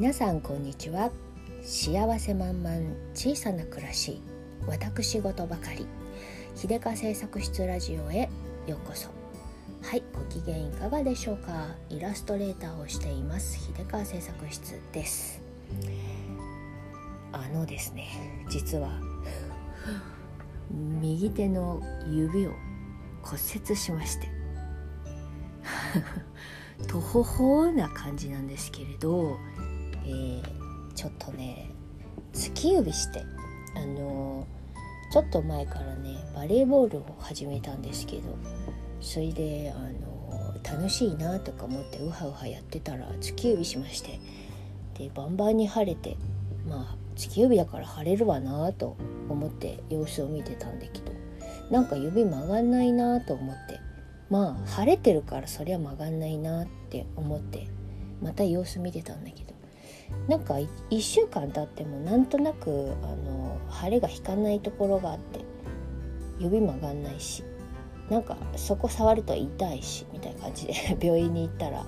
皆さんこんにちは。幸せ満々小さな暮らし私事ばかり。秀香製作室ラジオへようこそ。はいご機嫌いかがでしょうか。イラストレーターをしています秀川製作室です。あのですね実は右手の指を骨折しましてとほほな感じなんですけれど、え、ちょっとね突き指してあのちょっと前からねバレーボールを始めたんですけどそれであの楽しいなとか思ってウハウハやってたら突き指しましてでバンバンに晴れてまあ突き指だから晴れるわなと思って様子を見てたんだけどなんか指曲がんないなと思ってまあ晴れてるからそりゃ曲がんないなって思ってまた様子見てたんだけどなんか1週間経ってもなんとなくあの晴れが引かないところがあって指曲がんないしなんかそこ触ると痛いしみたいな感じで 病院に行ったら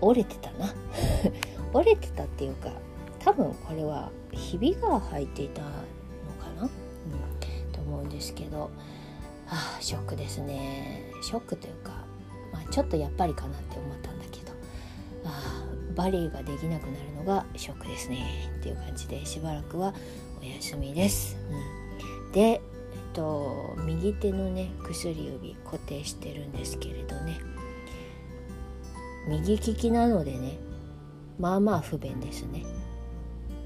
折れてたな。折れてたっていうか多分これはひびが入っていたのかな、うん、と思うんですけどあショックですね。ショックというか、まあ、ちょっとやっぱりかなって思ったんだけどあバレエができなくなるのがショックですねっていう感じでしばらくはお休みです。うん、で、えっと、右手のね薬指固定してるんですけれどね右利きなのでねまあまあ不便ですね。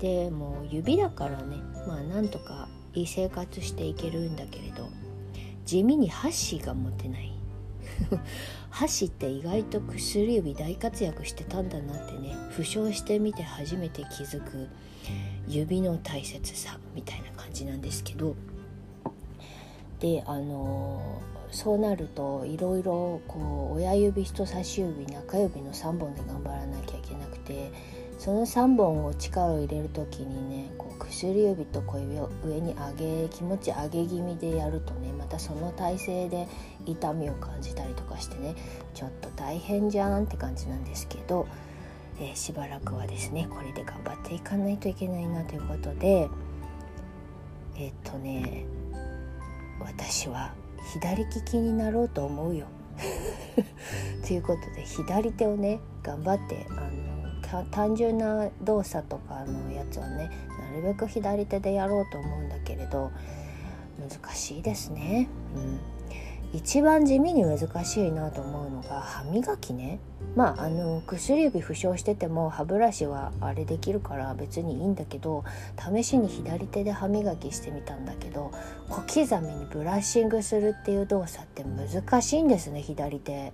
でも指だからねまあなんとかいい生活していけるんだけれど地味に箸が持てない 箸って意外と薬指大活躍してたんだなってね負傷してみて初めて気づく指の大切さみたいな感じなんですけどであのそうなるといろいろこう親指人差し指中指の3本で頑張らなきゃいけなくてその3本を力を入れる時にねこう薬指と小指を上に上げ気持ち上げ気味でやるとねまたその体勢で痛みを感じたりとかしてねちょっと大変じゃんって感じなんですけど、えー、しばらくはですねこれで頑張っていかないといけないなということでえっとね私は左利きになろうと思うよ。ということで左手をね頑張ってあの単純な動作とかのやつはねなるべく左手でやろうと思うんだけれど難しいですね。うん一番地味に難しいなと思うのが歯磨きねまああの薬指負傷してても歯ブラシはあれできるから別にいいんだけど試しに左手で歯磨きしてみたんだけど小刻みにブラッシングするっていう動作って難しいんですね左手。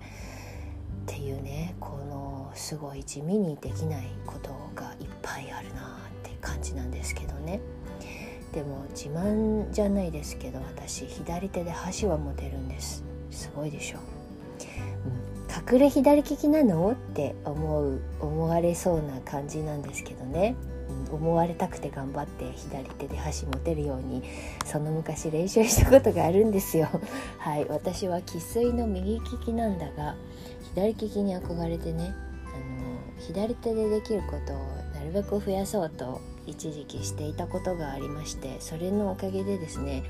っていうねこのすごい地味にできないことがいっぱいあるなって感じなんですけどねでも自慢じゃないですけど私左手で箸は持てるんです。すごいでしょ、うん、隠れ左利きなのって思う思われそうな感じなんですけどね。うん。思われたくて頑張って左手で箸持てるようにその昔練習したことがあるんですよ。はい。私は生粋の右利きなんだが左利きに憧れてねあの左手でできることをなるべく増やそうと一時期していたことがありましてそれのおかげでですね、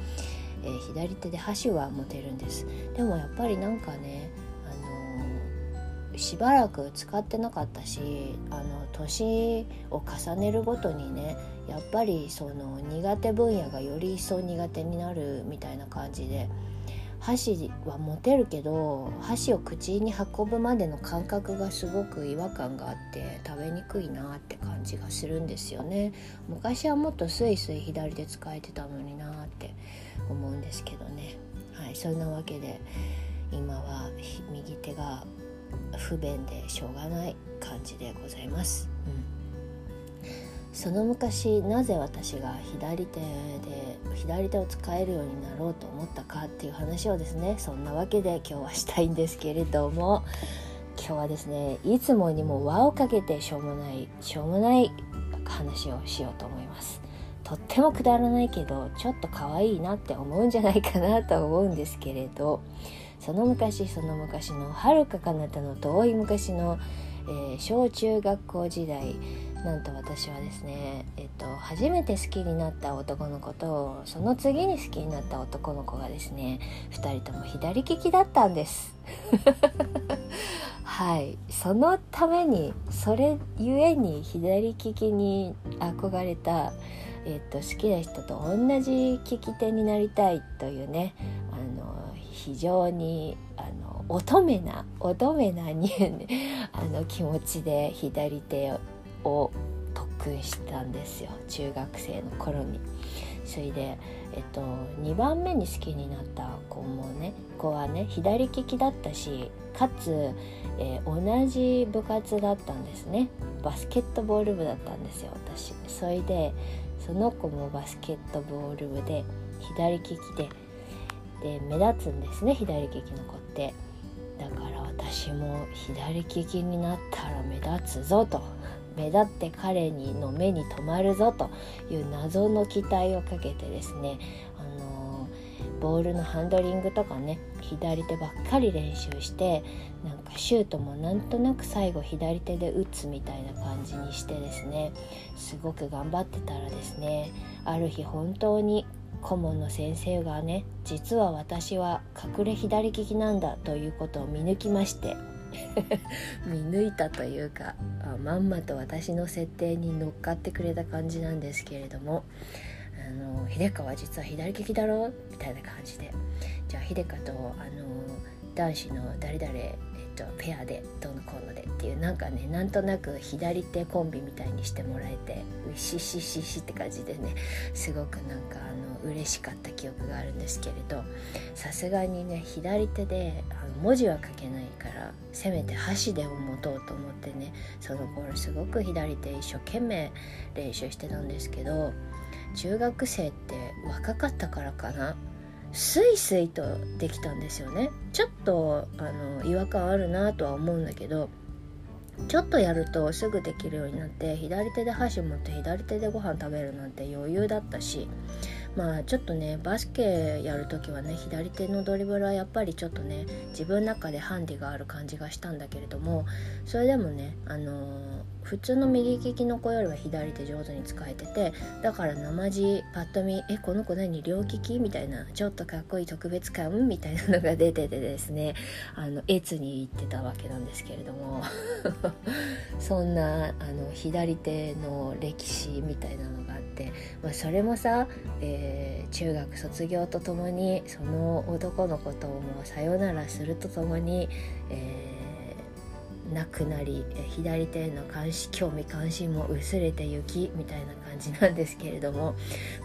えー、左手で箸は持てるんです。でもやっぱりなんかねあのしばらく使ってなかったしあの年を重ねるごとにねやっぱりその苦手分野がより一層苦手になるみたいな感じで箸は持てるけど箸を口に運ぶまでの感覚がすごく違和感があって食べにくいなって感じがするんですよね。昔はもっとスイスイ左で使えてたのになって思うんですけどね。はいそんなわけで今は右手が不便でしょうがない感じでございます。うん。その昔なぜ私が左手で左手を使えるようになろうと思ったかっていう話をですねそんなわけで今日はしたいんですけれども今日はですねいつもにも輪をかけてしょうもないしょうもない話をしようと思います。とってもくだらないけどちょっと可愛いなって思うんじゃないかなと思うんですけれどその昔その昔のはるか彼方の遠い昔の、えー、小中学校時代なんと私はですね、えっと、初めて好きになった男の子とその次に好きになった男の子がですね2人とも左利きだったんです。はい。そのためにそれゆえに左利きに憧れた、えっと、好きな人と同じ利き手になりたいというねあの非常にあの乙女な乙女なに あの気持ちで左手を特訓したんですよ中学生の頃に。それで、えっと、2番目に好きになった子もね子はね左利きだったしかつ、えー、同じ部活だったんですね。バスケットボール部だったんですよ私。それでその子もバスケットボール部で左利きでで目立つんですね左利きの子って。だから私も左利きになったら目立つぞと。目立って彼にの目に留まるぞという謎の期待をかけてですね、あのー、ボールのハンドリングとかね左手ばっかり練習してなんかシュートもなんとなく最後左手で打つみたいな感じにしてですねすごく頑張ってたらですねある日本当に顧問の先生がね実は私は隠れ左利きなんだということを見抜きまして 見抜いたというかあまんまと私の設定に乗っかってくれた感じなんですけれども「あの秀香は実は左利きだろ?」みたいな感じでじゃあ秀香とあの男子の誰々、えっと、ペアでどうのこうのでっていうなんかねなんとなく左手コンビみたいにしてもらえてうししししって感じでねすごくなんかあの嬉しかった記憶があるんですけれどさすがにね左手であの文字は書けないからせめて箸でも持とうと思ってねその頃すごく左手一生懸命練習してたんですけど中学生って若かったからかな。スイスイとできたんですよね。ちょっとあの違和感あるなとは思うんだけどちょっとやるとすぐできるようになって左手で箸持って左手でご飯食べるなんて余裕だったしまあちょっとねバスケやる時はね左手のドリブルはやっぱりちょっとね自分の中でハンディがある感じがしたんだけれどもそれでもねあのー普通の右利きの子よりは左手上手に使えててだから生地パッと見「えこの子何両利き?」みたいなちょっとかっこいい特別感？みたいなのが出ててですねあの越に行ってたわけなんですけれども そんなあの左手の歴史みたいなのがあって、まあ、それもさ、えー、中学卒業とともにその男の子ともさよならするとともに、えーなくなり左手への監視興味関心も薄れてゆきみたいな感じなんですけれども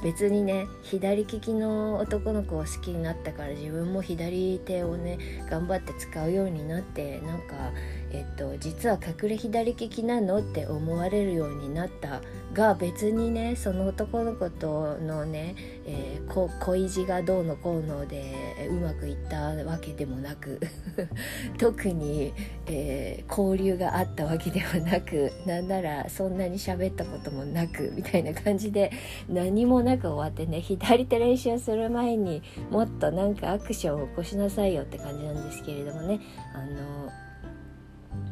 別にね左利きの男の子を好きになったから自分も左手をね頑張って使うようになってなんかえっと、実は隠れ左利きなのって思われるようになったが別にねその男の子とのね、えー、恋路がどうのこうのでうまくいったわけでもなく 特に、えー、交流があったわけではなくなんならそんなに喋ったこともなくみたいな感じで何もなく終わってね左手練習する前にもっとなんかアクションを起こしなさいよって感じなんですけれどもね。あの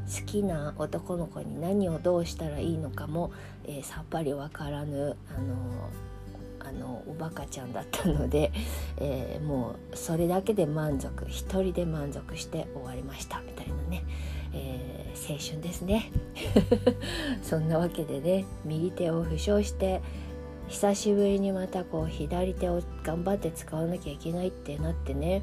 好きな男の子に何をどうしたらいいのかも、えー、さっぱりわからぬあのあのおバカちゃんだったので、えー、もうそれだけで満足一人で満足して終わりましたみたいなね、えー、青春ですね。そんなわけでね右手を負傷して久しぶりにまたこう左手を頑張って使わなきゃいけないってなってね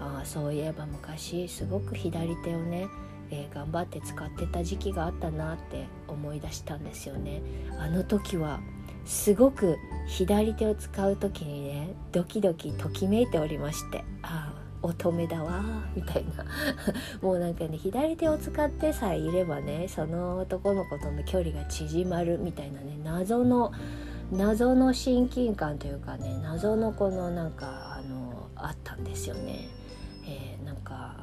ああそういえば昔すごく左手をねえー、頑張って使ってた時期があったなって思い出したんですよね。あの時はすごく左手を使う時にねドキドキときめいておりましてああ乙女だわみたいな もうなんかね左手を使ってさえいればねその男の子との距離が縮まるみたいなね謎の謎の親近感というかね謎のこのなんかあのあったんですよね。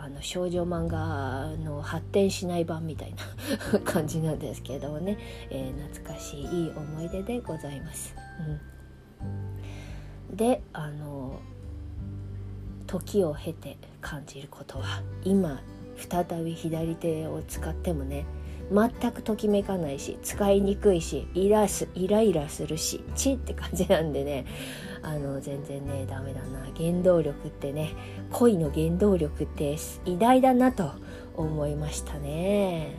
あの少女漫画の発展しない版みたいな 感じなんですけどね、えー、懐かしいいい思い出でございます。うん、であの時を経て感じることは今再び左手を使ってもね全くときめかないし使いにくいしイラスイライラするしチって感じなんでね。あの全然ねダメだな。原動力ってね恋の原動力って偉大だなと思いましたね。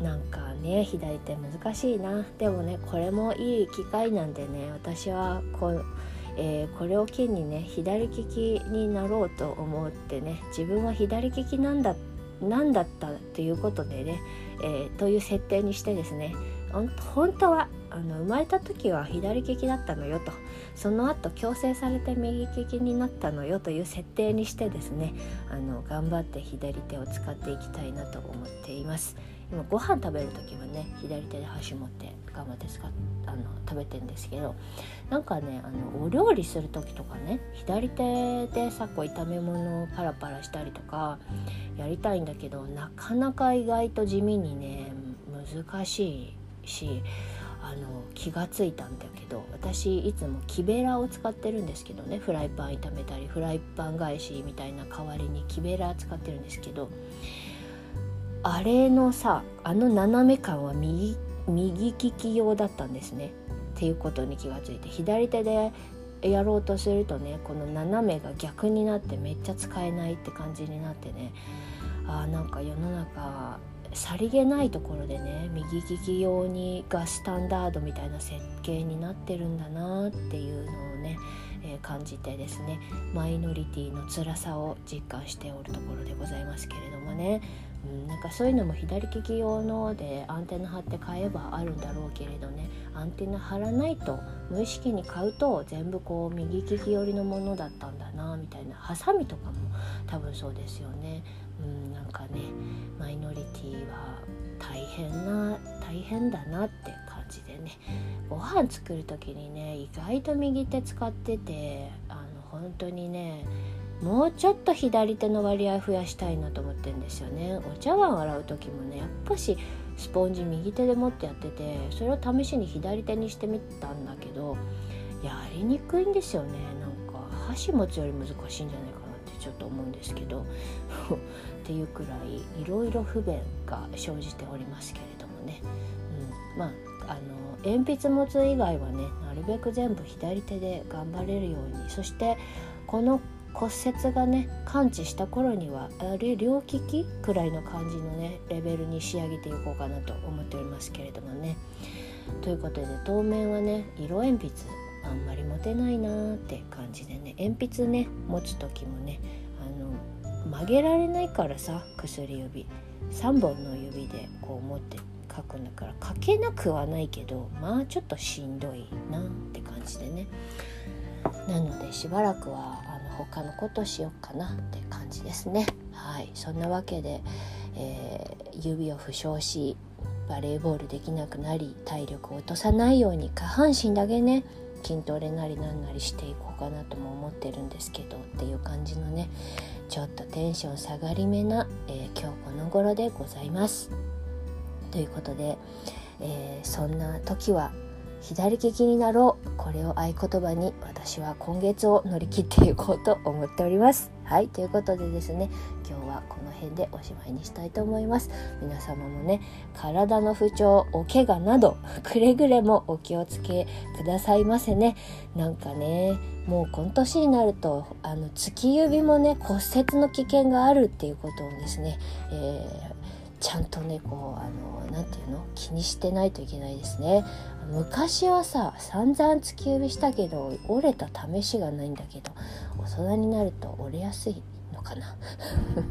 はい。なんかね左手難しいな。でもねこれもいい機会なんでね私はこうえー、これを機にね左利きになろうと思ってね自分は左利きなんだな何だったということでね、えー、という設定にしてですね本当はあの生まれた時は左利きだったのよとその後強制されて右利きになったのよという設定にしてですねあの頑張って左手を使っていきたいなと思っています。今ご飯食べる時はね左手で箸持って頑張って使っあの食べてんですけどなんかねあのお料理する時とかね左手でさこう炒め物をパラパラしたりとかやりたいんだけどなかなか意外と地味にね難しいしあの気がついたんだけど私いつも木べらを使ってるんですけどねフライパン炒めたりフライパン返しみたいな代わりに木べら使ってるんですけどあれのさあの斜め感は右右利き用だったんですね。っていうことに気がついて左手でやろうとするとねこの斜めが逆になってめっちゃ使えないって感じになってね。あーなんか世の中さりげないところでね右利き用にがスタンダードみたいな設計になってるんだなっていうのをね、えー、感じてですねマイノリティの辛さを実感しておるところでございますけれどもね。うん、なんかそういうのも左利き用のでアンテナ張って買えばあるんだろうけれどね。アンテナ張らないと無意識に買うと全部こう右利き寄りのものだったんだなみたいな。ハサミとかも多分そうですよね。うん、なんかねマイノリティは大変な大変だなって感じでね。ご飯作る時にね意外と右手使っててあの本当にねもうちょっと左手の割合増やしたいなと思ってんですよね。お茶碗洗う時もねやっぱしスポンジ右手で持ってやっててそれを試しに左手にしてみたんだけどやりにくいんですよね。なんか箸持つより難しいんじゃないかなってちょっと思うんですけど。っていうくらいいろいろ不便が生じておりますけれどもね、うん、まああの鉛筆持つ以外はねなるべく全部左手で頑張れるように。そしてこの骨折がね完治した頃にはあれ両利きくらいの感じのねレベルに仕上げていこうかなと思っておりますけれどもね。ということで当面はね色鉛筆あんまり持てないなーって感じでね鉛筆ね持つ時もねあの曲げられないからさ薬指3本の指でこう持って書くんだから書けなくはないけどまあちょっとしんどいなって感じでねなのでしばらくは他のことしようかなって感じですねはいそんなわけで、えー、指を負傷しバレーボールできなくなり体力を落とさないように下半身だけね筋トレなりなんなりしていこうかなとも思ってるんですけどっていう感じのねちょっとテンション下がりめな、えー、今日この頃でございます。ということで、えー、そんな時は左利きになろう。これを合言葉に私は今月を乗り切っていこうと思っております。はいということでですね今日はこの辺でおしまいにしたいと思います。皆様もね体の不調お怪我など くれぐれもお気をつけくださいませね。なんかねもう今年になるとあの突き指もね骨折の危険があるっていうことをですね、えーちゃんとねこうあの何て言うの？気にしてないといけないですね。昔はさ散々突き指したけど折れた試しがないんだけど大人になると折れやすいのかな？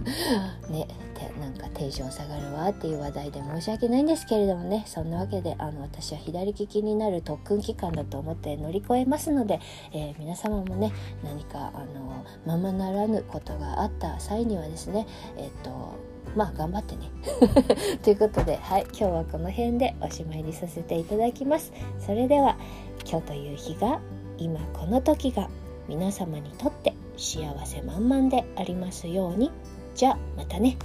ねてなんかテンション下がるわっていう話題で申し訳ないんですけれどもね。そんなわけであの私は左利きになる特訓期間だと思って乗り越えますので、えー、皆様もね何かあのままならぬことがあった際にはですねえっ、とまあ頑張ってね。ということではい今日はこの辺でおしまいにさせていただきます。それでは今日という日が今この時が皆様にとって幸せ満々でありますように。じゃあまたね。